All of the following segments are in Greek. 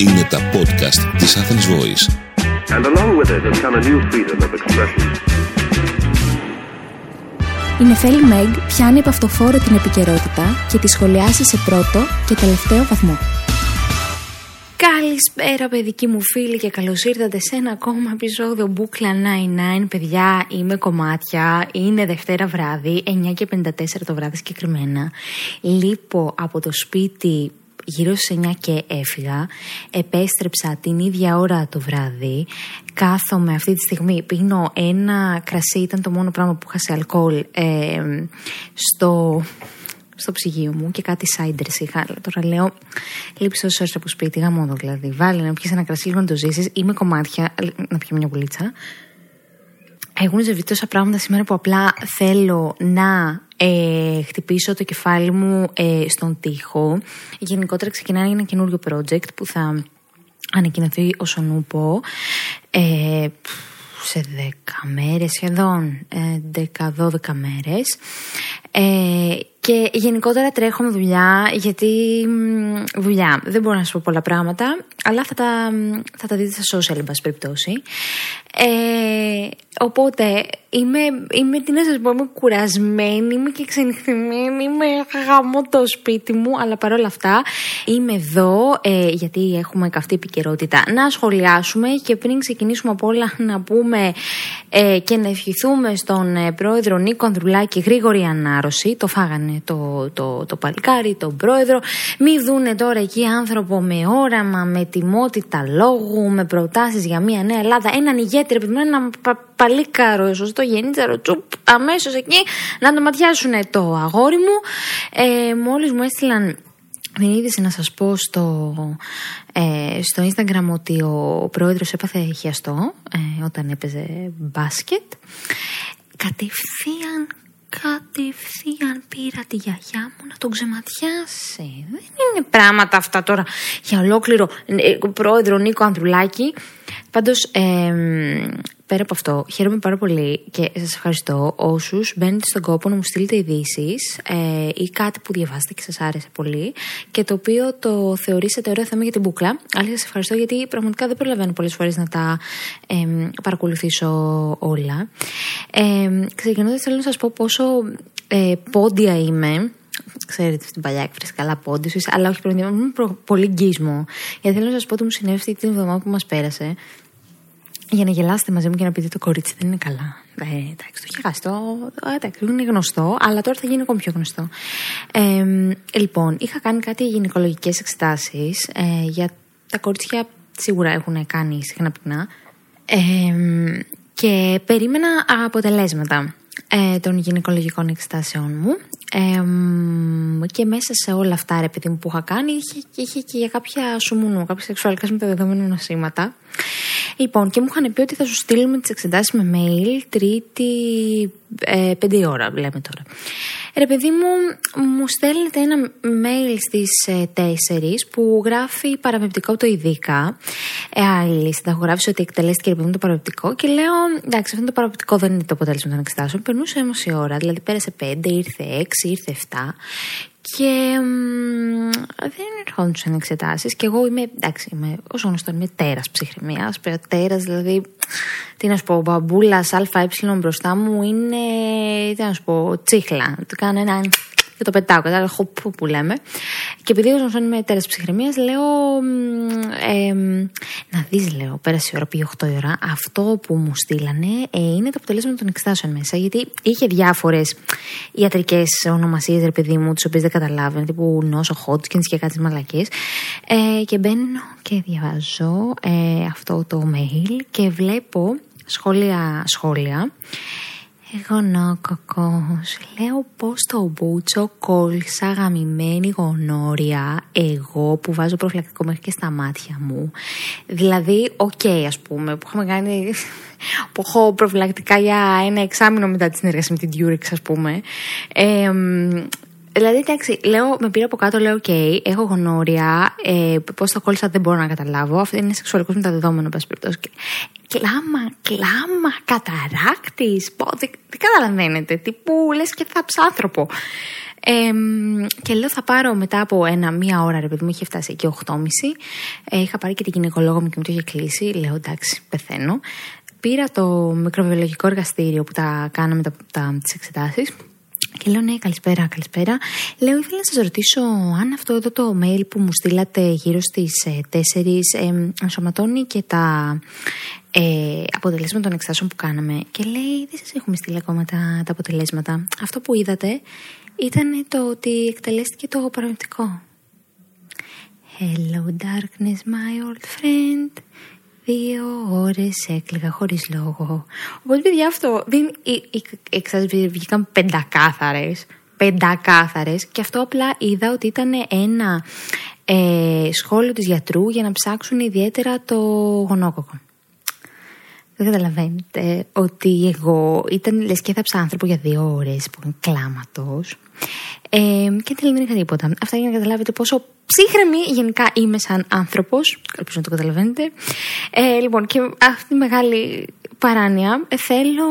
Είναι τα podcast της Athens Voice. And along with it has come a new freedom of expression. Η Νεφέλη Μεγ πιάνει από αυτοφόρο την επικαιρότητα και τη σχολιάσει σε πρώτο και τελευταίο βαθμό. Καλησπέρα παιδική μου φίλη και καλώς ήρθατε σε ένα ακόμα επεισόδιο Μπούκλα 99 Παιδιά είμαι κομμάτια, είναι Δευτέρα βράδυ 9 και 54 το βράδυ συγκεκριμένα Λείπω από το σπίτι γύρω στις 9 και έφυγα Επέστρεψα την ίδια ώρα το βράδυ Κάθομαι αυτή τη στιγμή, πίνω ένα κρασί, ήταν το μόνο πράγμα που είχα σε αλκοόλ ε, στο στο ψυγείο μου και κάτι σάιντερς είχα. Τώρα λέω, λείψει τόσο ώρες από σπίτι, γαμόδο δηλαδή. Βάλει να πιεις ένα κρασί, λίγο να το ζήσεις. Είμαι κομμάτια, να πιω μια πουλίτσα. Έχουν ζευγεί τόσα πράγματα σήμερα που απλά θέλω να ε, χτυπήσω το κεφάλι μου ε, στον τοίχο. Γενικότερα ξεκινάει ένα καινούριο project που θα ανακοινωθεί όσο νου πω. Ε, σε 10 μέρες σχεδόν, 10-12 ε, μέρες. Ε, και γενικότερα τρέχω με δουλειά, γιατί δουλειά, δεν μπορώ να σας πω πολλά πράγματα, αλλά θα τα, θα τα δείτε στα social, εν πάση περιπτώσει. Ε, οπότε είμαι, είμαι, τι να σας πω, είμαι κουρασμένη, είμαι και ξενυχτημένη, είμαι γαμώ το σπίτι μου, αλλά παρόλα αυτά είμαι εδώ, ε, γιατί έχουμε καυτή επικαιρότητα, να σχολιάσουμε και πριν ξεκινήσουμε από όλα να πούμε ε, και να ευχηθούμε στον ε, πρόεδρο Νίκο Ανδρουλάκη γρήγορη ανάρρωση, το φάγανε το, το, το παλικάρι, τον πρόεδρο, μη δούνε τώρα εκεί άνθρωπο με όραμα, με τιμότητα λόγου, με προτάσεις για μια νέα Ελλάδα, έναν ηγέτη, επειδή ένα πα, παλίκαρο, σωστό γεννήτσαρο, τσουπ, αμέσως εκεί να το ματιάσουν το αγόρι μου. Ε, μόλις μου έστειλαν την είδηση να σας πω στο, ε, στο Instagram ότι ο πρόεδρος έπαθε χιαστό ε, όταν έπαιζε μπάσκετ. Κατευθείαν, κατευθείαν πήρα τη γιαγιά μου να τον ξεματιάσει. Δεν είναι πράγματα αυτά τώρα για ολόκληρο ε, πρόεδρο Νίκο Ανδρουλάκη. Πάντως πέρα από αυτό, χαίρομαι πάρα πολύ και σας ευχαριστώ όσους μπαίνετε στον κόπο να μου στείλετε ειδήσεις ε, ή κάτι που διαβάσετε και σας άρεσε πολύ και το οποίο το θεωρήσατε ωραίο θέμα για την μπουκλά. Αλλά σας ευχαριστώ γιατί πραγματικά δεν προλαβαίνω πολλές φορές να τα ε, παρακολουθήσω όλα. Ε, Ξεκινώντας, θέλω να σας πω πόσο ε, πόντια είμαι ξέρετε την παλιά έκφραση, καλά πόντι, αλλά όχι πρέπει είμαι πολύ γκίσμο. Γιατί θέλω να σας πω ότι μου συνέβη αυτή την εβδομάδα που μας πέρασε για να γελάσετε μαζί μου και να πείτε το κορίτσι δεν είναι καλά. Ε, εντάξει, το έχει χάσει. Το, εντάξει, είναι γνωστό, αλλά τώρα θα γίνει ακόμη πιο γνωστό. Ε, λοιπόν, είχα κάνει κάτι γυναικολογικές εξετάσεις ε, για τα κορίτσια σίγουρα έχουν κάνει συχνά πυκνά. Ε, και περίμενα αποτελέσματα ε, των γυναικολογικών εξετάσεων μου. Και μέσα σε όλα αυτά ρε παιδί μου που είχα κάνει είχε, είχε και για κάποια σουμουνού, κάποια σεξουαλικά μεταδεδομένα νοσήματα Λοιπόν, και μου είχαν πει ότι θα σου στείλουμε τις εξετάσεις με mail τρίτη ε, πέντε ώρα, λέμε τώρα. Ρε παιδί μου, μου στέλνετε ένα mail στις ε, 4 που γράφει παραπεπτικό το ειδικά. Ε, άλλη συνταγογράφηση ότι εκτελέστηκε ρε το παραπεπτικό και λέω εντάξει αυτό το παραπεπτικό δεν είναι το αποτέλεσμα των εξετάσεων. Περνούσε όμως η ώρα, δηλαδή πέρασε 5, ήρθε 6, ήρθε 7 και μ, δεν ερχόντουσαν εξετάσεις. Και εγώ είμαι, εντάξει, είμαι, όσο γνωστό είμαι τέρας ψυχραιμία. Τέρας, δηλαδή, τι να σου πω, μπαμπούλας ΑΕ μπροστά μου είναι, τι να σου πω, τσίχλα. Του κάνω ένα και το πετάω, κατάλαβα, χοπ που λέμε. Και επειδή γνωστόν είμαι τέρα ψυχραιμίας, λέω. Ε, να δεις, λέω, πέρασε η ώρα, πήγε 8 η ώρα. Αυτό που μου στείλανε ε, είναι το αποτελέσμα των εξετάσεων μέσα. Γιατί είχε διάφορες ιατρικές ονομασίες, ρε παιδί μου, τις οποίες δεν καταλάβαινε, τύπου νόσο Hodgkin και κάτι μαλακίες. Ε, και μπαίνω και διαβάζω ε, αυτό το mail και βλέπω σχόλια, σχόλια εγώ να κακός. Λέω πως το μπούτσο κόλλησα γαμημένη γονόρροια εγώ που βάζω προφυλακτικό μέχρι και στα μάτια μου. Δηλαδή, ok okay, ας πούμε, που είχαμε κάνει... που έχω προφυλακτικά για ένα εξάμεινο μετά τη συνεργασία με την Durex ας πούμε. Ε, Δηλαδή, εντάξει, λέω, με πήρα από κάτω, λέω: OK, έχω γνώρια. Ε, Πώς το κόλλησα δεν μπορώ να καταλάβω. Αυτό είναι σεξουαλικός μεταδεδόμενος, πάση περιπτώσει. Κλάμα, κλάμα, καταράκτη. Δεν καταλαβαίνετε. Τι που λες και θα άνθρωπο. Ε, και λέω θα πάρω μετά από ένα, μία ώρα, ρε παιδί μου, είχε φτάσει εκεί 8.30. Ε, είχα πάρει και την γυναικολόγο μου και μου το είχε κλείσει. Λέω εντάξει, πεθαίνω. Πήρα το μικροβιολογικό εργαστήριο που τα κάναμε τα, τα, τις εξετάσεις και λέω ναι καλησπέρα, καλησπέρα. Λέω ήθελα να σας ρωτήσω αν αυτό εδώ το mail που μου στείλατε γύρω στις ε, 4 ε, ενσωματώνει και τα ε, αποτελέσματα των εξετάσεων που κάναμε. Και λέει δεν σας έχουμε στείλει ακόμα τα, τα αποτελέσματα. Αυτό που είδατε ήταν το ότι εκτελέστηκε το παραμετρικό. Hello darkness my old friend Δύο ώρες έκλαιγα χωρίς λόγο. Οπότε, παιδιά, αυτό δεν. Οι εξασφαλίσει βγήκαν πεντακάθαρες. Πεντακάθαρες. Και αυτό απλά είδα ότι ήταν ένα ε, σχόλιο του γιατρού για να ψάξουν ιδιαίτερα το γονόκοκο. Δεν καταλαβαίνετε ότι εγώ ήταν λες και έθαψα άνθρωπο για δύο ώρες που είναι κλάματος. Ε, και δεν είχα τίποτα. Αυτά για να καταλάβετε πόσο ψύχρεμη γενικά είμαι σαν άνθρωπος. Ελπίζω να το καταλαβαίνετε. Ε, λοιπόν, και αυτή τη μεγάλη παράνοια ε, θέλω,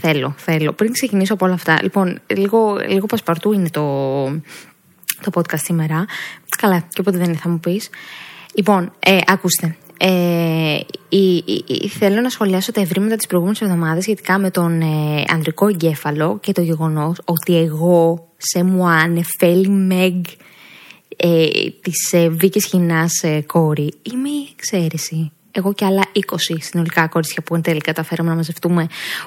θέλω, θέλω, πριν ξεκινήσω από όλα αυτά. Λοιπόν, λίγο, λίγο πασπαρτού είναι το, το podcast σήμερα. Καλά, και οπότε δεν θα μου πεις. Λοιπόν, ε, ακούστε. Ε, η, η, θέλω να σχολιάσω τα ευρήματα της προηγούμενης εβδομάδας σχετικά με τον ε, ανδρικό εγκέφαλο και το γεγονός ότι εγώ σε μου ανεφέλει μεγ ε, της ε, Βίκης Χινάς ε, κόρη είμαι η εξαίρεση. Εγώ και άλλα 20 συνολικά κορίτσια που εν τέλει καταφέραμε να μαζευτούμε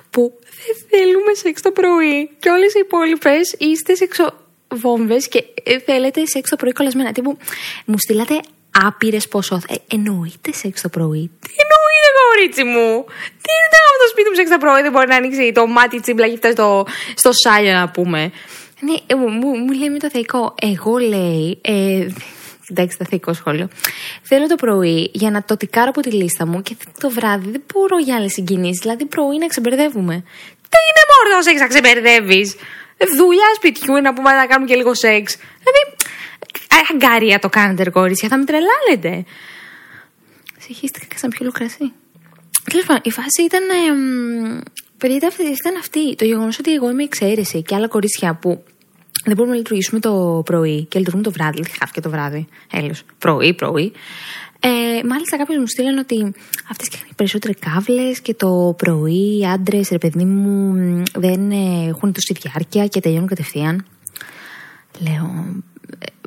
που δεν θέλουμε σεξ το πρωί και όλες οι υπόλοιπες είστε σεξοβόμβες και ε, θέλετε σεξ το πρωί κολλασμένα. Τύπου μου στείλατε άπειρες ποσό. Ε, εννοείται σεξ το πρωί. Τι εννοείται, κορίτσι μου; Τι είναι αυτό το σπίτι μου σεξ το πρωί, δεν μπορεί να ανοίξει το μάτι τσίμπλα και φτάσει στο, στο σάλιο να πούμε. Ναι, ε, μου, μου, λέει με το θεϊκό. Εγώ λέει. Ε, εντάξει, το θεϊκό σχόλιο. Θέλω το πρωί για να το τικάρω από τη λίστα μου και το βράδυ δεν μπορώ για άλλες συγκινήσεις. Δηλαδή πρωί να ξεμπερδεύουμε. Τι είναι μόνος σεξ να ξεμπερδεύεις; Δουλειά σπιτιού είναι να πούμε να κάνουμε και λίγο σεξ. Δηλαδή, αγκάρια το κάνετε, κορίτσια, θα με τρελάνετε. Συγχύστηκα και σαν πιο λουκρασί. Τέλος πάντων, η φάση ήταν. Ε, Παιδιά, ήταν αυτή. Το γεγονός ότι εγώ είμαι εξαίρεση και άλλα κορίτσια που δεν μπορούμε να λειτουργήσουμε το πρωί και λειτουργούμε το βράδυ. Δηλαδή, χάθηκε το βράδυ. Έλεω. Πρωί, πρωί. Ε, μάλιστα, κάποιοι μου στείλαν ότι αυτές και οι περισσότεροι κάβλε και το πρωί οι άντρες, ρε παιδί μου, δεν έχουν τόση διάρκεια και τελειώνουν κατευθείαν. Λέω,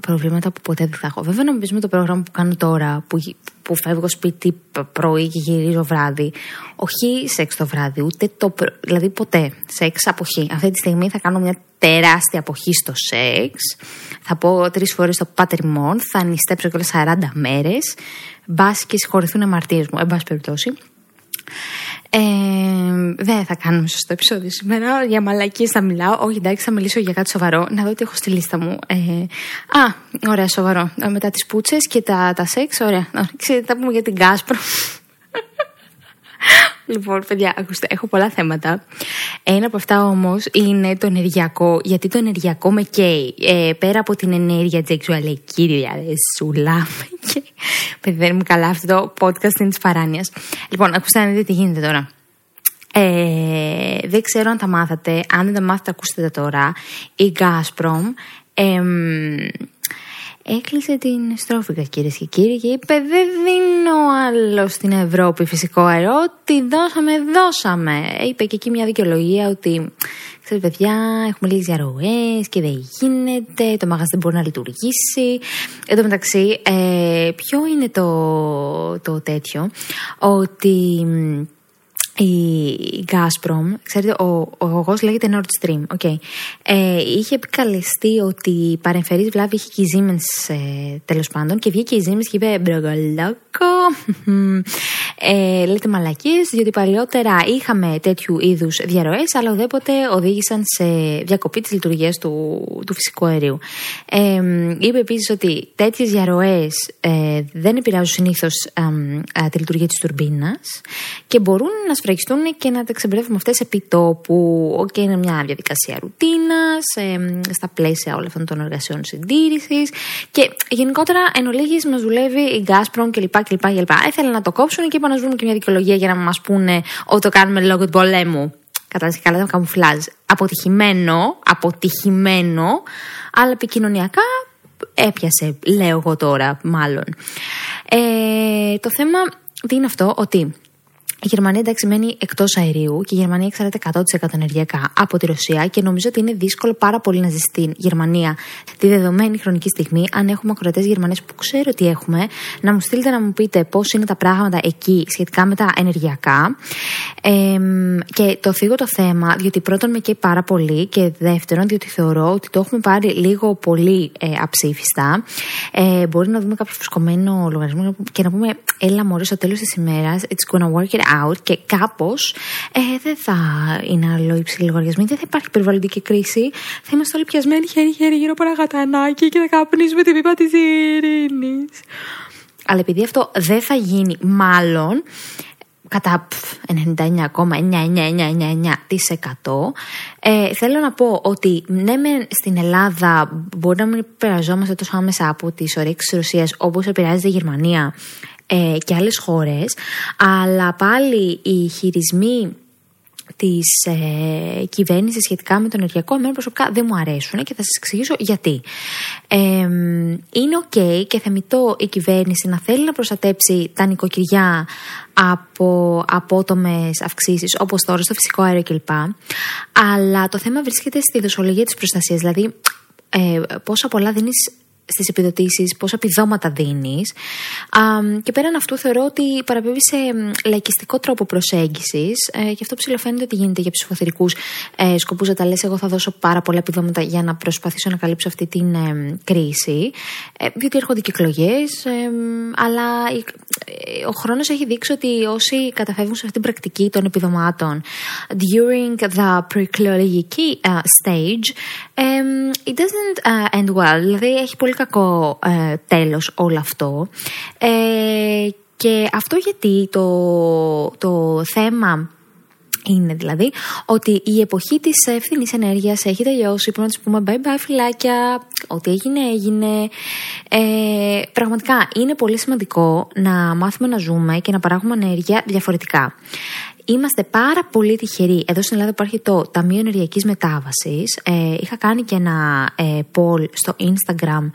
προβλήματα που ποτέ δεν θα έχω. Βέβαια, νομίζουμε το πρόγραμμα που κάνω τώρα, που, που φεύγω σπίτι πρωί και γυρίζω βράδυ. Όχι σεξ το βράδυ, ούτε το. Προ... Δηλαδή, ποτέ. Σεξ αποχή. Αυτή τη στιγμή θα κάνω μια τεράστια αποχή στο σεξ. Θα πω τρεις φορές το πατριμόν. Θα νηστέψω και 40 μέρες. Μπας και συγχωρηθούν αμαρτίε μου, εν πάση περιπτώσει. Ε, δεν θα κάνουμε σωστό επεισόδιο σήμερα. Για μαλακίες θα μιλάω. Όχι, εντάξει, θα μιλήσω για κάτι σοβαρό. Να δω τι έχω στη λίστα μου. Ε, α, ωραία, σοβαρό. Ε, μετά τις πούτσες και τα, τα σεξ, ωραία. Ξέρετε, θα πούμε για την Gazprom. Λοιπόν, παιδιά, ακούστε, έχω πολλά θέματα. Ένα από αυτά όμως είναι το ενεργειακό, γιατί το ενεργειακό με καίει. Ε, πέρα από την ενέργεια της σεξουαλικής διαθεσούλας. Και... Παιδιά, δεν είμαι καλά αυτό το podcast είναι της παράνοιας. Λοιπόν, ακούστε να δείτε τι γίνεται τώρα. Ε, δεν ξέρω αν τα μάθατε. Αν δεν τα μάθατε, ακούστε τα τώρα. Η Gazprom ε, έκλεισε την στρόφικα κυρίες και κύριοι και είπε δεν δίνω άλλο στην Ευρώπη φυσικό αέριο, ό,τι δώσαμε δώσαμε. Είπε και εκεί μια δικαιολογία ότι ξέρετε παιδιά έχουμε λίγες διαρροές και δεν γίνεται, το μαγαζί δεν μπορεί να λειτουργήσει. Εν τω μεταξύ ε, ποιο είναι το, το τέτοιο ότι η Gazprom, ξέρετε, ο, ο αγωγός λέγεται Nord Stream, okay. ε, είχε επικαλεστεί ότι παρεμφερής βλάβη είχε και η Siemens ε, τέλος πάντων και βγήκε η Siemens και είπε «Μπρογκολόκο, ε, λέτε μαλακίες, διότι παλιότερα είχαμε τέτοιου είδους διαρροές, αλλά ουδέποτε οδήγησαν σε διακοπή της λειτουργίας του, του φυσικού αερίου. Ε, είπε επίσης ότι τέτοιες διαρροές ε, δεν επηρεάζουν συνήθως ε, τη λειτουργία της τουρμπίνας και μπορούν να σφραγιστούν και να τα ξεμπερδεύουμε αυτές επί τόπου. Και είναι μια διαδικασία ρουτίνας, στα πλαίσια όλων αυτών των εργασιών συντήρησης. Και γενικότερα εν ολίγης μας δουλεύει η Gazprom κλπ. κλπ, κλπ. Έθελα να το κόψουν και είπα να βρούμε και μια δικαιολογία για να μας πούνε ότι το κάνουμε λόγω του πολέμου. Κατάλαβες καλά τα καμουφλάζ. Αποτυχημένο, αποτυχημένο, αλλά επικοινωνιακά έπιασε, λέω εγώ τώρα, μάλλον. Ε, το θέμα τι είναι αυτό, ότι η Γερμανία εντάξει μένει εκτός αερίου και η Γερμανία εξαρτάται 100% ενεργειακά από τη Ρωσία και νομίζω ότι είναι δύσκολο πάρα πολύ να ζει στην Γερμανία τη δεδομένη χρονική στιγμή. Αν έχουμε ακροατές Γερμανέ που ξέρω ότι έχουμε, να μου στείλετε να μου πείτε πώς είναι τα πράγματα εκεί σχετικά με τα ενεργειακά. Ε, και το θίγω το θέμα, διότι πρώτον με καίει πάρα πολύ και δεύτερον, διότι θεωρώ ότι το έχουμε πάρει λίγο πολύ ε, αψήφιστα. Ε, μπορεί να δούμε κάποιο φουσκωμένο λογαριασμό και να πούμε, έλα μωρέ στο τέλος της ημέρας, it's gonna work it out και κάπως ε, δεν θα είναι άλλο υψηλή λογαριασμή, δεν θα υπάρχει περιβαλλοντική κρίση. Θα είμαστε όλοι πιασμένοι χέρι-χέρι γύρω από ένα γατανάκι και θα καπνίσουμε την πίπα της ειρήνης. Αλλά επειδή αυτό δεν θα γίνει, μάλλον κατά 99,99999% ε, θέλω να πω ότι ναι με στην Ελλάδα μπορεί να μην επηρεαζόμαστε τόσο άμεσα από τις ορέξεις της Ρωσίας όπως επηρεάζεται η Γερμανία ε, και άλλες χώρες αλλά πάλι οι χειρισμοί της ε, κυβέρνησης σχετικά με το ενεργειακό, εμένα προσωπικά δεν μου αρέσουν και θα σας εξηγήσω γιατί. Ε, είναι ok και θεμητό η κυβέρνηση να θέλει να προστατέψει τα νοικοκυριά από απότομες αυξήσεις, όπως τώρα στο φυσικό αέριο κλπ. Αλλά το θέμα βρίσκεται στη δοσολογία της προστασίας. Δηλαδή, ε, πόσα πολλά δίνεις στις επιδοτήσεις, πόσα επιδόματα δίνεις. Και πέραν αυτού, θεωρώ ότι παραπέμπει σε λαϊκιστικό τρόπο προσέγγισης. Ε, και αυτό ψηλοφαίνεται ότι γίνεται για ψηφοθερικούς ε, σκοπούς. Να τα λες, εγώ θα δώσω πάρα πολλά επιδόματα για να προσπαθήσω να καλύψω αυτή την ε, κρίση. Ε, διότι έρχονται και εκλογές. αλλά ο χρόνος έχει δείξει ότι όσοι καταφεύγουν σε αυτή την πρακτική των επιδομάτων during the προεκλογική stage, it doesn't end well. Δηλαδή, έχει πολύ κακό ε, τέλος όλο αυτό. Ε, και αυτό γιατί το, το θέμα είναι δηλαδή ότι η εποχή της ευθύνης ενέργειας έχει τελειώσει. Πρέπει να της πούμε bye bye φυλάκια, ό,τι έγινε έγινε. Ε, πραγματικά είναι πολύ σημαντικό να μάθουμε να ζούμε και να παράγουμε ενέργεια διαφορετικά. Είμαστε πάρα πολύ τυχεροί. Εδώ στην Ελλάδα υπάρχει το Ταμείο Ενεργειακής Μετάβασης. Ε, είχα κάνει και ένα ε, poll στο Instagram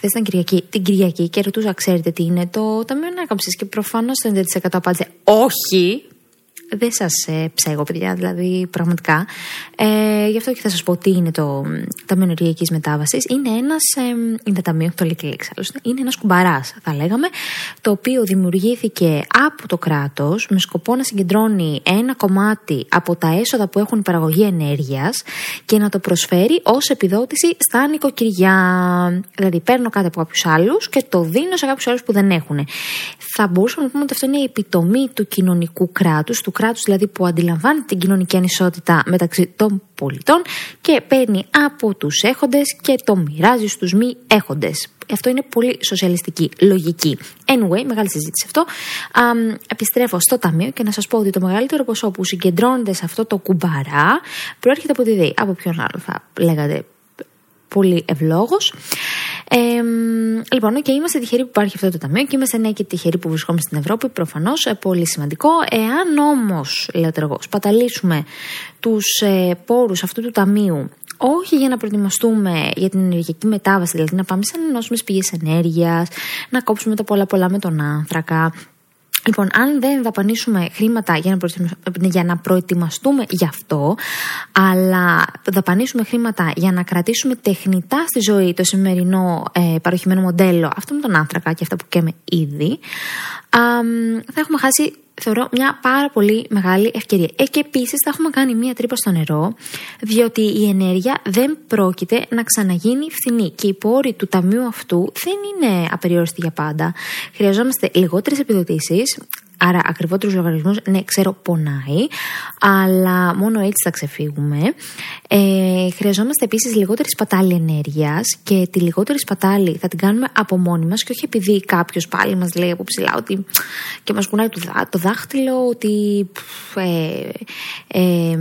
Χθες ήταν Κυριακή, την Κυριακή και ρωτούσα, ξέρετε τι είναι το Ταμείο Ανάκαμψης. Και προφανώς το 90% απάντησε όχι δεν σας ε, ψέγω, παιδιά, δηλαδή πραγματικά. Ε, γι' αυτό και θα σας πω τι είναι το Ταμείο Ενεργειακή Μετάβασης. Είναι ένας. Ε, είναι ταμείο, το λέει και λέξη Είναι ένας κουμπαράς, θα λέγαμε, το οποίο δημιουργήθηκε από το κράτος με σκοπό να συγκεντρώνει ένα κομμάτι από τα έσοδα που έχουν παραγωγή ενέργειας και να το προσφέρει ως επιδότηση στα νοικοκυριά. Δηλαδή, παίρνω κάτι από κάποιους άλλους και το δίνω σε κάποιους άλλους που δεν έχουν. Θα μπορούσαμε να πούμε ότι αυτό είναι η επιτομή του κοινωνικού κράτους, του κράτους δηλαδή που αντιλαμβάνει την κοινωνική ανισότητα μεταξύ των πολιτών και παίρνει από τους έχοντες και το μοιράζει στους μη έχοντες. Αυτό είναι πολύ σοσιαλιστική λογική. Anyway, μεγάλη συζήτηση αυτό. Α, επιστρέφω στο ταμείο και να σας πω ότι το μεγαλύτερο ποσό που συγκεντρώνεται σε αυτό το κουμπαρά προέρχεται από τη ΔΕΗ. Από ποιον άλλο θα λέγατε; Πολύ ευλόγος. Ε, λοιπόν, και είμαστε τυχεροί που υπάρχει αυτό το ταμείο και είμαστε ναι και τυχεροί που βρισκόμαστε στην Ευρώπη, προφανώς ε, πολύ σημαντικό. Εάν όμως, λέω εγώ, σπαταλήσουμε τους ε, πόρους αυτού του ταμείου όχι για να προετοιμαστούμε για την ενεργειακή μετάβαση, δηλαδή να πάμε σε ανανεώσιμες πηγές ενέργειας, να κόψουμε τα πολλά πολλά με τον άνθρακα, Λοιπόν, αν δεν δαπανίσουμε χρήματα για να, για να προετοιμαστούμε γι' αυτό, αλλά δαπανίσουμε χρήματα για να κρατήσουμε τεχνητά στη ζωή το σημερινό ε, παροχημένο μοντέλο, αυτό με τον άνθρακα και αυτά που καίμε ήδη, α, θα έχουμε χάσει θεωρώ μια πάρα πολύ μεγάλη ευκαιρία. Ε, και επίσης θα έχουμε κάνει μια τρύπα στο νερό, διότι η ενέργεια δεν πρόκειται να ξαναγίνει φθηνή. Και οι πόροι του ταμείου αυτού δεν είναι απεριόριστοι για πάντα. Χρειαζόμαστε λιγότερες επιδοτήσεις, Άρα ακριβότερους λογαριασμούς, ναι ξέρω πονάει, αλλά μόνο έτσι θα ξεφύγουμε. Ε, χρειαζόμαστε επίσης λιγότερη σπατάλη ενέργειας και τη λιγότερη σπατάλη θα την κάνουμε από μόνοι μας και όχι επειδή κάποιος πάλι μας λέει από ψηλά ότι και μας κουνάει το, δάχτυλο ότι ε, ε,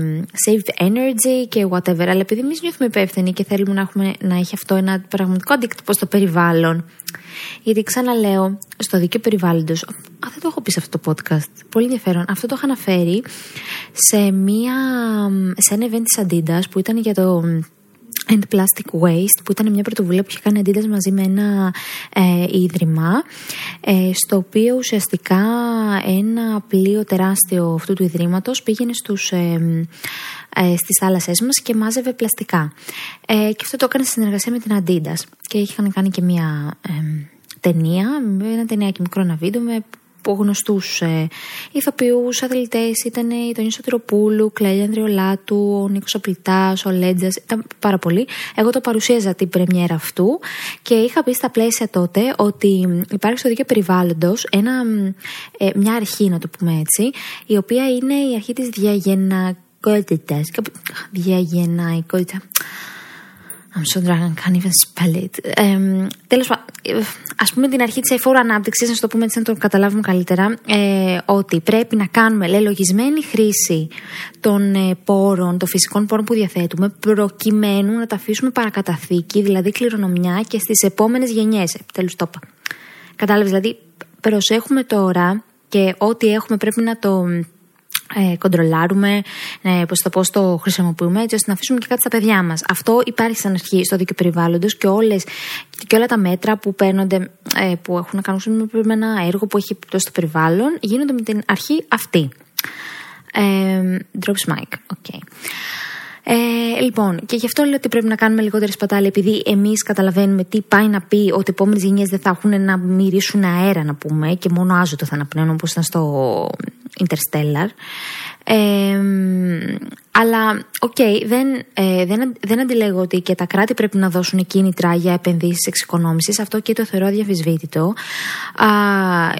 saved energy και whatever, αλλά επειδή εμείς νιώθουμε υπεύθυνοι και θέλουμε να, έχουμε, να έχει αυτό ένα πραγματικό αντίκτυπο στο περιβάλλον Γιατί ξαναλέω, στο δίκαιο περιβάλλοντος, α, δεν το έχω πει σε αυτό το podcast, πολύ ενδιαφέρον, αυτό το είχα αναφέρει σε, μία, σε ένα event της Adidas που ήταν για το and Plastic Waste που ήταν μια πρωτοβουλία που είχε κάνει Adidas μαζί με ένα ε, ίδρυμα ε, στο οποίο ουσιαστικά ένα πλοίο τεράστιο αυτού του ιδρύματος πήγαινε στους, ε, ε, στις θάλασσές μας και μάζευε πλαστικά. Ε, και αυτό το έκανε στη συνεργασία με την Adidas. Και είχαν κάνει και μια ε, ταινία, ένα ταινιάκι μικρό ένα βίντεο με γνωστού ε, ηθοποιούς, αθλητές. Ήταν η Τονή Σωτηροπούλου, Κλέλια Ανδριολάτου, ο Νίκος Απλητά, ο Λέντζας. Ήταν πάρα πολύ. Εγώ το παρουσίαζα την πρεμιέρα αυτού και είχα πει στα πλαίσια τότε ότι υπάρχει στο δίκαιο περιβάλλοντος ε, μια αρχή, να το πούμε έτσι, η οποία είναι η αρχή της διαγεννακότητας. Διαγενναϊκότητα. I'm so drunk, I can't even spell it. Ε, Τέλος πάντων, ας πούμε την αρχή της εφόρου ανάπτυξης, να το πούμε έτσι να το καταλάβουμε καλύτερα, ε, ότι πρέπει να κάνουμε λελογισμένη χρήση των ε, πόρων, των φυσικών πόρων που διαθέτουμε, προκειμένου να τα αφήσουμε παρακαταθήκη, δηλαδή κληρονομιά και στις επόμενες γενιές. Επιτέλου το είπα. Κατάλαβες, δηλαδή προσέχουμε τώρα και ό,τι έχουμε πρέπει να το ε, κοντρολάρουμε, ε, πώς το, πώς το χρησιμοποιούμε, έτσι ώστε να αφήσουμε και κάτι στα παιδιά μας. Αυτό υπάρχει σαν αρχή στο δίκαιο περιβάλλοντος και, όλες, και όλα τα μέτρα που παίρνονται, ε, που έχουν να κάνουν με ένα έργο που έχει επιπτώσεις στο περιβάλλον, γίνονται με την αρχή αυτή. Ε, drops mic. Okay. Ε, λοιπόν, και γι' αυτό λέω ότι πρέπει να κάνουμε λιγότερη σπατάλη, επειδή εμείς καταλαβαίνουμε τι πάει να πει ότι οι επόμενες γενιές δεν θα έχουν να μυρίσουν αέρα, να πούμε, και μόνο άζωτο θα αναπνέουν όπως ήταν στο Interstellar. Ε, αλλά, ok, okay, δεν, ε, δεν, δεν αντιλέγω ότι και τα κράτη πρέπει να δώσουν κίνητρα για επενδύσεις εξοικονόμησης. Αυτό και το θεωρώ αδιαμφισβήτητο.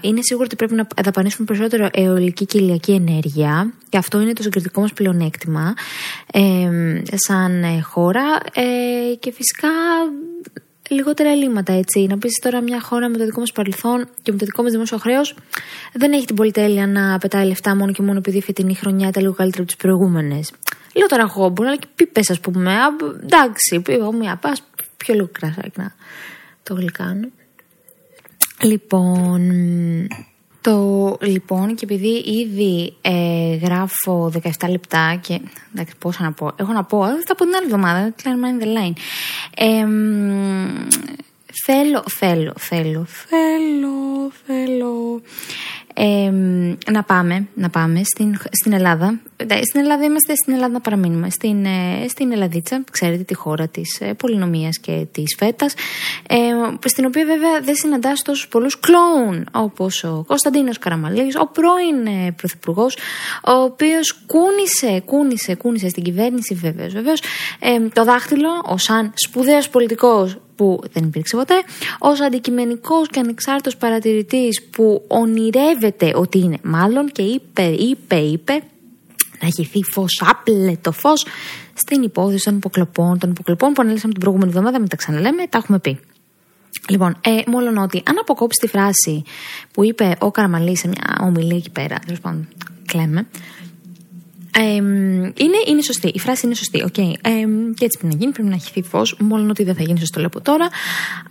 είναι σίγουρο ότι πρέπει να δαπανήσουμε περισσότερο αιολική και ηλιακή ενέργεια. Και αυτό είναι το συγκριτικό μας πλεονέκτημα ε, σαν χώρα. Ε, και φυσικά λιγότερα ελλείμματα, έτσι. Να πεις τώρα μια χώρα με το δικό μας παρελθόν και με το δικό μας δημόσιο χρέος δεν έχει την πολυτέλεια να πετάει λεφτά μόνο και μόνο επειδή η φετινή χρονιά ήταν λίγο καλύτερα από τις προηγούμενες. Λίγο τώρα χόμπο, αλλά και πίπες, ας πούμε. Α, εντάξει, πήγα μια πα πιο λίγο κρασάκι να το γλυκάνω. Λοιπόν, το λοιπόν και επειδή ήδη ε, γράφω 17 λεπτά και εντάξει πόσα να πω, έχω να πω, θα πω την άλλη εβδομάδα, clear mind the line. Ε, θέλω, θέλω, θέλω, θέλω, θέλω ε, να πάμε, να πάμε στην, στην Ελλάδα. Στην Ελλάδα είμαστε, στην Ελλάδα να παραμείνουμε. Στην, ε, στην Ελλαδίτσα, ξέρετε τη χώρα της ε, πολυνομίας και της φέτας, ε, στην οποία βέβαια δεν συναντάς τόσους πολλούς κλόουν, όπως ο Κωνσταντίνος Καραμαλής, ο πρώην ε, Πρωθυπουργός, ο οποίος κούνησε, κούνησε, κούνησε στην κυβέρνηση βεβαίως, βεβαίως ε, το δάχτυλο, ως σαν σπουδαίος πολιτικός που δεν υπήρξε ποτέ, ως αντικειμενικός και ανεξάρτητος παρατηρητής που ονειρεύεται ότι είναι, μάλλον και είπε, είπε, είπε, να χυθεί φως, άπλετο φως στην υπόθεση των υποκλοπών, των υποκλοπών που ανέλησαμε την προηγούμενη εβδομάδα, μην τα ξαναλέμε, τα έχουμε πει. Λοιπόν, ε, μόλον ότι αν αποκόψει τη φράση που είπε ο Καραμαλής σε μια ομιλία εκεί πέρα, τέλος πάντων, κλαίμε, είναι, είναι σωστή. Η φράση είναι σωστή. Okay. και έτσι πρέπει να γίνει. Πρέπει να έχει φως. Μόνο ότι δεν θα γίνει, σας το λέω τώρα.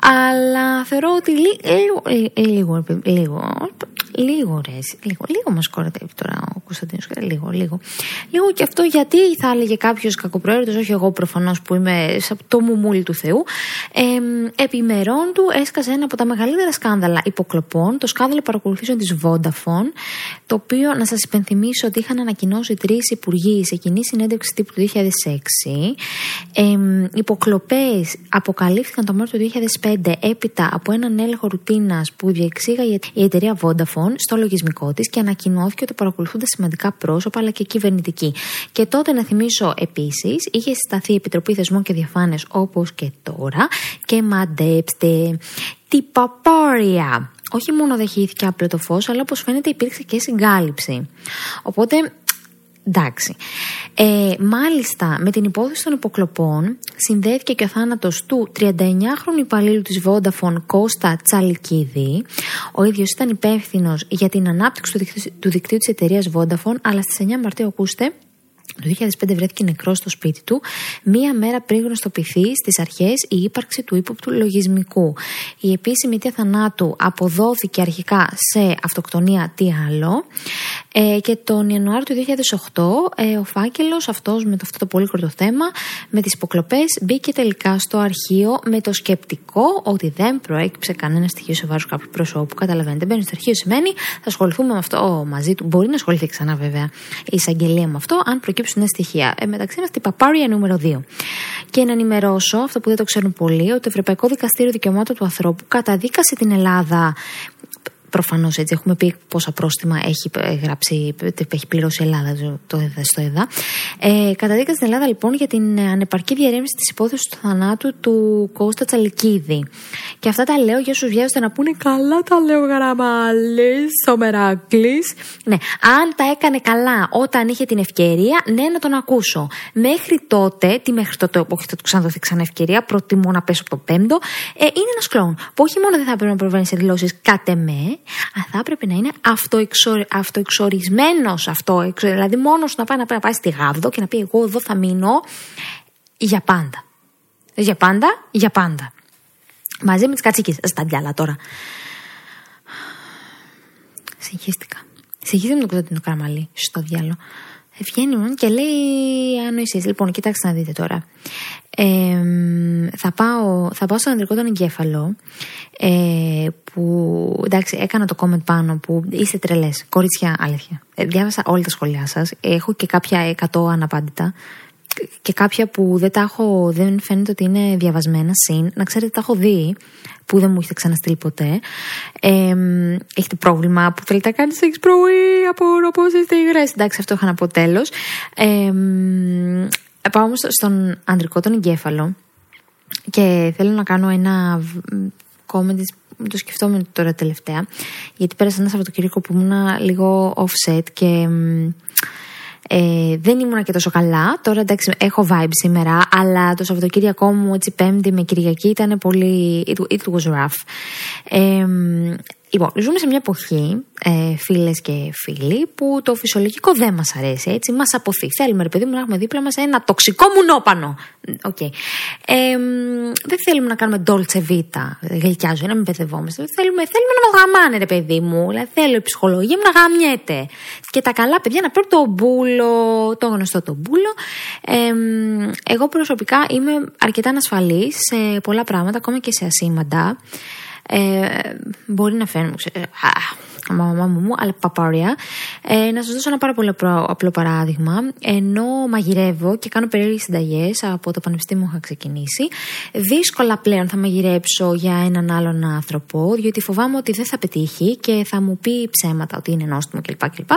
Αλλά θεωρώ ότι λίγο, λίγο, λίγο, λίγο, ρε, λίγο, λίγο μας κορατεύει τώρα ο Κωνσταντίνος. Λίγο, λίγο. Λίγο και αυτό γιατί θα έλεγε κάποιος κακοπροαίρετος, όχι εγώ προφανώς που είμαι το μουμούλι του Θεού. Ε, επιμερών του έσκασε ένα από τα μεγαλύτερα σκάνδαλα υποκλοπών, το σκάνδαλο παρακολουθήσεων της Vodafone, το οποίο να σας υπενθυμίσω ότι είχαν ανακοινώσει τρεις υπουργοί σε κοινή συνέντευξη τύπου του 2006. Ε, υποκλοπές αποκαλύφθηκαν το Μάρτιο του 2005 έπειτα από έναν έλεγχο ρουτίνας που διεξήγαγε η εταιρεία Vodafone στο λογισμικό της και ανακοινώθηκε ότι παρακολουθούνται σημαντικά πρόσωπα αλλά και κυβερνητικοί. Και τότε να θυμίσω επίσης, είχε συσταθεί η Επιτροπή Θεσμών και Διαφάνειας όπως και τώρα και μαντέψτε την παπάρια. Όχι μόνο δεχήθηκε απλό το φως, αλλά όπως φαίνεται υπήρξε και συγκάλυψη. Οπότε Εντάξει. Ε, μάλιστα, με την υπόθεση των υποκλοπών συνδέθηκε και ο θάνατος του 39χρονου υπαλλήλου της Vodafone Κώστα Τσαλικίδη. Ο ίδιος ήταν υπεύθυνος για την ανάπτυξη του δικτύου, του δικτύου της εταιρείας Vodafone, αλλά στις 9 Μαρτίου, ακούστε, Το 2005 βρέθηκε νεκρός στο σπίτι του, μία μέρα πριν γνωστοποιηθεί στις αρχές η ύπαρξη του ύποπτου λογισμικού. Η επίσημη αιτία θανάτου αποδόθηκε αρχικά σε αυτοκτονία τι άλλο. Ε, και τον Ιανουάριο του 2008 ε, ο φάκελος αυτός με το, αυτό το πολύ κορτό θέμα, με τις υποκλοπές, μπήκε τελικά στο αρχείο με το σκεπτικό ότι δεν προέκυψε κανένα στοιχείο σε βάρος κάποιου προσώπου. Καταλαβαίνετε, μπαίνει στο αρχείο σημαίνει θα ασχοληθούμε με αυτό μαζί του. Μπορεί να ασχοληθεί ξανά βέβαια η εισαγγελία με αυτό, αν προκύψουν νέα στοιχεία. Ε, μεταξύ μα την παπάρια νούμερο 2. Και να ενημερώσω, αυτό που δεν το ξέρουν πολλοί, ότι το Ευρωπαϊκό Δικαστήριο Δικαιωμάτων του Ανθρώπου καταδίκασε την Ελλάδα Προφανώς έτσι έχουμε πει πόσα πρόστιμα έχει γράψει, έχει πληρώσει η Ελλάδα το ΕΔΑ, στο ΕΔΑ. Ε, καταδίκασε την Ελλάδα λοιπόν για την ανεπαρκή διαρρεύνηση της υπόθεσης του θανάτου του Κώστα Τσαλικίδη. Και αυτά τα λέω για όσους βιάζονται να πούνε καλά τα λέω γραμμαλή, ο Μερακλής. Ναι, αν τα έκανε καλά όταν είχε την ευκαιρία, ναι, να τον ακούσω. Μέχρι τότε, τι μέχρι τότε, όχι θα του ξαναδοθεί ξανά ευκαιρία, προτιμώ να πέσω από το πέμπτο, ε, είναι ένας κλόν που όχι μόνο δεν θα πρέπει να προβαίνει σε δηλώσεις κάτε με, αλλά θα έπρεπε να είναι αυτοεξορισμένος αυτό. Δηλαδή, μόνος να πάει να πάει στη Γάβδο και να πει: Εγώ εδώ θα μείνω για πάντα. Για πάντα, για πάντα. Μαζί με τις κατσίκες. Στα διάλα τώρα. Συγχύστηκα. Συγχύστηκα με τον Κωνσταντίνο Καραμαλή στο διάλο. Βγαίνει και λέει ανοησίες. Λοιπόν, κοιτάξτε να δείτε τώρα. Ε, θα, πάω, θα πάω στον ανδρικό τον εγκέφαλο ε, που εντάξει έκανα το comment πάνω που είστε τρελές, κορίτσια αλήθεια. Ε, διάβασα όλα τα σχόλιά σας, έχω και κάποια εκατό αναπάντητα και κάποια που δεν τα έχω, δεν φαίνεται ότι είναι διαβασμένα συν, να ξέρετε τα έχω δει που δεν μου έχετε ξαναστείλει ποτέ. Ε, έχετε πρόβλημα που θέλετε να κάνετε σεξ πρωί από πώ είστε υγρές. Εντάξει, αυτό είχα να πω τέλος. Ε, πάω όμως στον ανδρικό τον εγκέφαλο και θέλω να κάνω ένα comment το σκεφτόμουν τώρα τελευταία γιατί πέρασα ένα Σαββατοκύριακο που ήμουν λίγο offset και ε, δεν ήμουν και τόσο καλά. Τώρα εντάξει, έχω vibe σήμερα, αλλά το Σαββατοκύριακό μου, έτσι, Πέμπτη με Κυριακή ήταν πολύ. It, it was rough. Ε, Λοιπόν, ζούμε σε μια εποχή, ε, φίλες και φίλοι, που το φυσιολογικό δεν μας αρέσει. Έτσι, μας αποθεί. Θέλουμε, ρε παιδί μου, να έχουμε δίπλα μας ένα τοξικό μουνόπανο. Okay. Ε, δεν θέλουμε να κάνουμε dolce vita, γλυκιάζω, να μην παιδευόμαστε. Θέλουμε, θέλουμε να μας γαμάνε, ρε παιδί μου. Δηλαδή, θέλω η ψυχολογία μου να γαμιέται. Και τα καλά παιδιά να παίρνουν το μπούλο, το γνωστό το μπούλο. Ε, εγώ προσωπικά είμαι αρκετά ανασφαλής σε πολλά πράγματα, ακόμα και σε ασήμαντα. Ε, μπορεί να φαίνομαι, μαμά μου, αλλά παπάρια. Ε, να σας δώσω ένα πάρα πολύ απλό παράδειγμα. Ενώ μαγειρεύω και κάνω περίεργες συνταγές από το Πανεπιστήμιο που είχα ξεκινήσει, δύσκολα πλέον θα μαγειρέψω για έναν άλλον άνθρωπο, διότι φοβάμαι ότι δεν θα πετύχει και θα μου πει ψέματα ότι είναι νόστιμο κλπ. κλπ.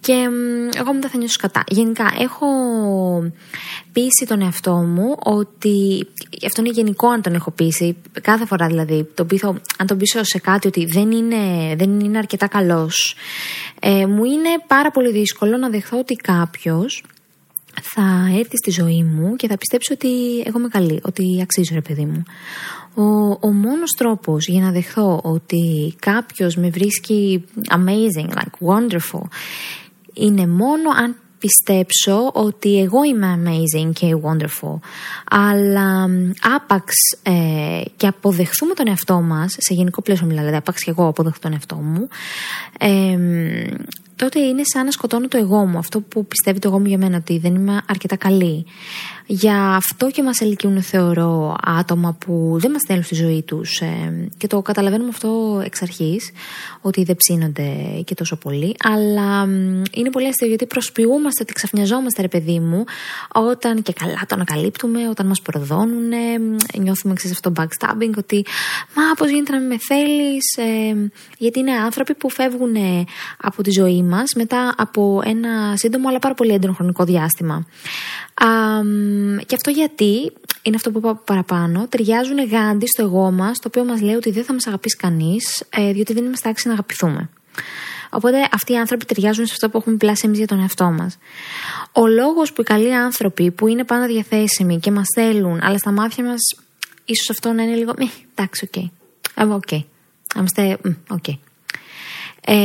Και εγώ μετά θα νιώσω κατά. Γενικά, έχω πείσει τον εαυτό μου ότι. Αυτό είναι γενικό αν τον έχω πείσει. Κάθε φορά δηλαδή. Το πείθω, αν τον πείσω σε κάτι ότι δεν είναι, δεν είναι αρκετά καλός. Ε, μου είναι πάρα πολύ δύσκολο να δεχθώ ότι κάποιος θα έρθει στη ζωή μου και θα πιστέψει ότι εγώ είμαι καλή, ότι αξίζω ρε παιδί μου. Ο, ο μόνος τρόπος για να δεχθώ ότι κάποιος με βρίσκει amazing, like wonderful, είναι μόνο αν πιστέψω ότι εγώ είμαι amazing και wonderful αλλά άπαξ ε, και αποδεχθούμε τον εαυτό μας σε γενικό πλαίσιο μιλάω δηλαδή άπαξ και εγώ αποδεχθώ τον εαυτό μου ε, τότε είναι σαν να σκοτώνω το εγώ μου αυτό που πιστεύει το εγώ μου για μένα ότι δεν είμαι αρκετά καλή για αυτό και μας ελκύουν θεωρώ άτομα που δεν μας θέλουν στη ζωή τους ε, και το καταλαβαίνουμε αυτό εξ αρχής ότι δεν ψήνονται και τόσο πολύ αλλά είναι πολύ αστείο γιατί προσποιούμαστε ότι ξαφνιαζόμαστε ρε παιδί μου όταν και καλά το ανακαλύπτουμε όταν μας προδώνουν νιώθουμε ξέρεις αυτό backstabbing ότι μα πώς γίνεται να με θέλεις ε, γιατί είναι άνθρωποι που φεύγουν από τη ζωή μας μετά από ένα σύντομο αλλά πάρα πολύ έντονο χρονικό διάστημα και αυτό γιατί, είναι αυτό που είπα παραπάνω, ταιριάζουν γάντι στο εγώ μας, το οποίο μας λέει ότι δεν θα μας αγαπήσει κανείς, ε, διότι δεν είμαστε άξιοι να αγαπηθούμε. Οπότε αυτοί οι άνθρωποι ταιριάζουν σε αυτό που έχουμε πλάσει εμείς για τον εαυτό μας. Ο λόγος που οι καλοί άνθρωποι που είναι πάντα διαθέσιμοι και μας θέλουν, αλλά στα μάτια μας ίσως αυτό να είναι λίγο. Ε, εντάξει, ok. Okay. Ok. Okay. Είμαστε. Οκ. Ε,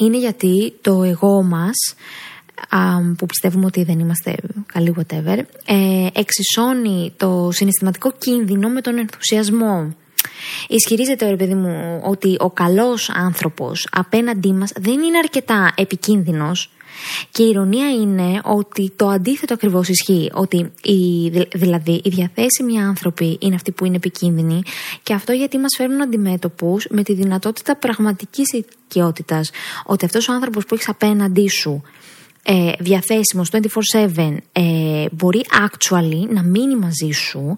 είναι γιατί το εγώ μας που πιστεύουμε ότι δεν είμαστε καλοί whatever, ε, εξισώνει το συναισθηματικό κίνδυνο με τον ενθουσιασμό. Ισχυρίζεται, ρε παιδί μου, ότι ο καλός άνθρωπος απέναντί μας δεν είναι αρκετά επικίνδυνος και η ηρωνία είναι ότι το αντίθετο ακριβώς ισχύει. Ότι οι, δηλαδή οι διαθέσιμοι άνθρωποι είναι αυτοί που είναι επικίνδυνοι και αυτό γιατί μας φέρνουν αντιμέτωπους με τη δυνατότητα πραγματικής οικειότητας. Ότι αυτός ο άνθρωπος που έχεις απέναντί σου ε, διαθέσιμος 24-7 ε, μπορεί actually να μείνει μαζί σου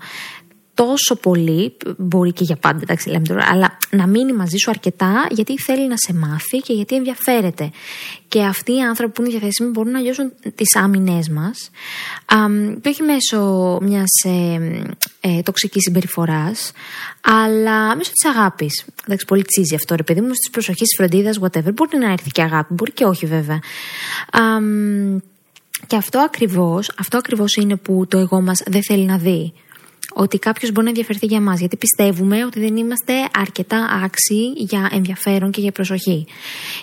τόσο πολύ, μπορεί και για πάντα, εντάξει, λέμε τώρα, αλλά να μείνει μαζί σου αρκετά γιατί θέλει να σε μάθει και γιατί ενδιαφέρεται. Και αυτοί οι άνθρωποι που είναι διαθέσιμοι μπορούν να λιώσουν τις άμυνές μας, και όχι μέσω μιας ε, ε, τοξικής συμπεριφοράς, αλλά μέσω της αγάπης. Εντάξει, πολύ τσίζει αυτό, ρε παιδί μου, στις προσοχή, της φροντίδας, whatever. Μπορεί να έρθει και αγάπη, μπορεί και όχι βέβαια. και αυτό ακριβώς, αυτό ακριβώς είναι που το εγώ μας δεν θέλει να δει ότι κάποιος μπορεί να ενδιαφερθεί για μας. Γιατί πιστεύουμε ότι δεν είμαστε αρκετά άξιοι για ενδιαφέρον και για προσοχή.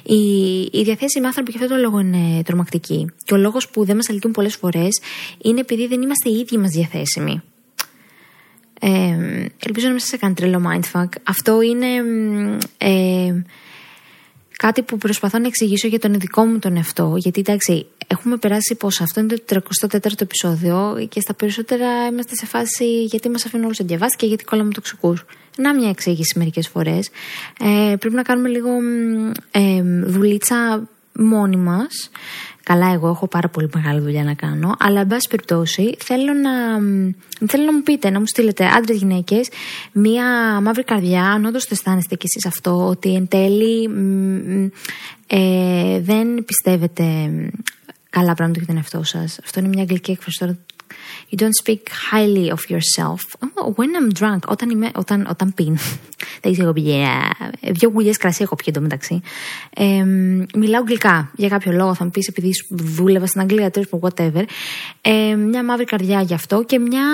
Οι, οι διαθέσιμοι άνθρωποι και αυτό το λόγο είναι τρομακτικοί. Και ο λόγος που δεν μας αλκούν πολλές φορές είναι επειδή δεν είμαστε οι ίδιοι μας διαθέσιμοι. Ε, ελπίζω να μην σας έκανε τρελό mindfuck. Αυτό είναι. Ε, κάτι που προσπαθώ να εξηγήσω για τον δικό μου τον εαυτό. Γιατί εντάξει, έχουμε περάσει πόσα. Αυτό είναι το 34ο επεισόδιο και στα περισσότερα είμαστε σε φάση γιατί μας αφήνουν όλους να και γιατί κόλλαμε τοξικούς. Να μια εξήγηση μερικές φορές. Ε, πρέπει να κάνουμε λίγο ε, δουλίτσα μόνοι μας. Καλά, εγώ έχω πάρα πολύ μεγάλη δουλειά να κάνω, αλλά εν πάση περιπτώσει θέλω να, θέλω να μου πείτε, να μου στείλετε άντρες, γυναίκες, μία μαύρη καρδιά, αν όντω το αισθάνεστε κι εσείς αυτό, ότι εν τέλει ε, δεν πιστεύετε καλά πράγματα για τον εαυτό σας. Αυτό είναι μια αγγλική έκφραση τώρα You don't speak highly of yourself. Oh, when I'm drunk, όταν, είμαι, όταν, όταν πίνω. Δεν ξέρω εγώ πηγαία. Δύο γουλιές κρασί έχω πιει εντωμεταξύ. Ε, μιλάω αγγλικά. Για κάποιο λόγο θα μου πεις επειδή δούλευα στην Αγγλία, τέλος whatever. Ε, μια μαύρη καρδιά γι' αυτό και μια.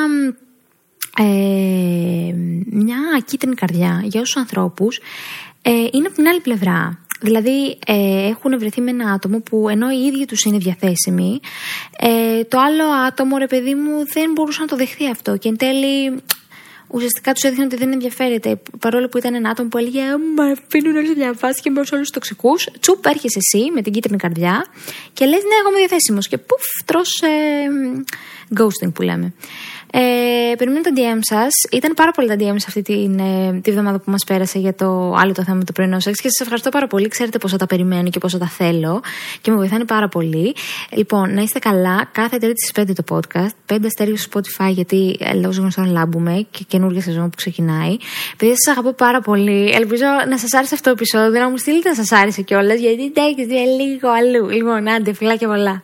Ε, μια κίτρινη καρδιά για όσους ανθρώπους ε, είναι από την άλλη πλευρά. Δηλαδή ε, έχουν βρεθεί με ένα άτομο που ενώ οι ίδιοι τους είναι διαθέσιμοι, ε, το άλλο άτομο ρε παιδί μου δεν μπορούσε να το δεχθεί αυτό και εν τέλει ουσιαστικά τους έδειχνε ότι δεν ενδιαφέρεται. Παρόλο που ήταν ένα άτομο που έλεγε Μα αφήνουν όλε διαβάσει και με όλους τους τοξικούς. Τσουπ, έρχεσαι εσύ με την κίτρινη καρδιά και λες: Ναι, εγώ είμαι διαθέσιμος. Και πουφ, τρώ ε, ghosting που λέμε. Ε, περιμένω τα DM σας. Ήταν πάρα πολύ τα DM αυτή την, ε, τη βδομάδα που μας πέρασε για το άλλο το θέμα το πρωινό σεξ και σας ευχαριστώ πάρα πολύ. Ξέρετε πόσο τα περιμένω και πόσο τα θέλω και με βοηθάνε πάρα πολύ. Λοιπόν, να είστε καλά. Κάθε Τρίτη στις 5 το podcast. 5 αστέρια στο Spotify γιατί ε, λόγω γνωστών λάμπουμε και καινούργια σεζόν που ξεκινάει. Παιδιά, σας αγαπώ πάρα πολύ. Ελπίζω να σας άρεσε αυτό το επεισόδιο, να μου στείλετε να σας άρεσε κιόλας γιατί εντάξει, λίγο αλλού. Λοιπόν, άντε, φιλάκια πολλά.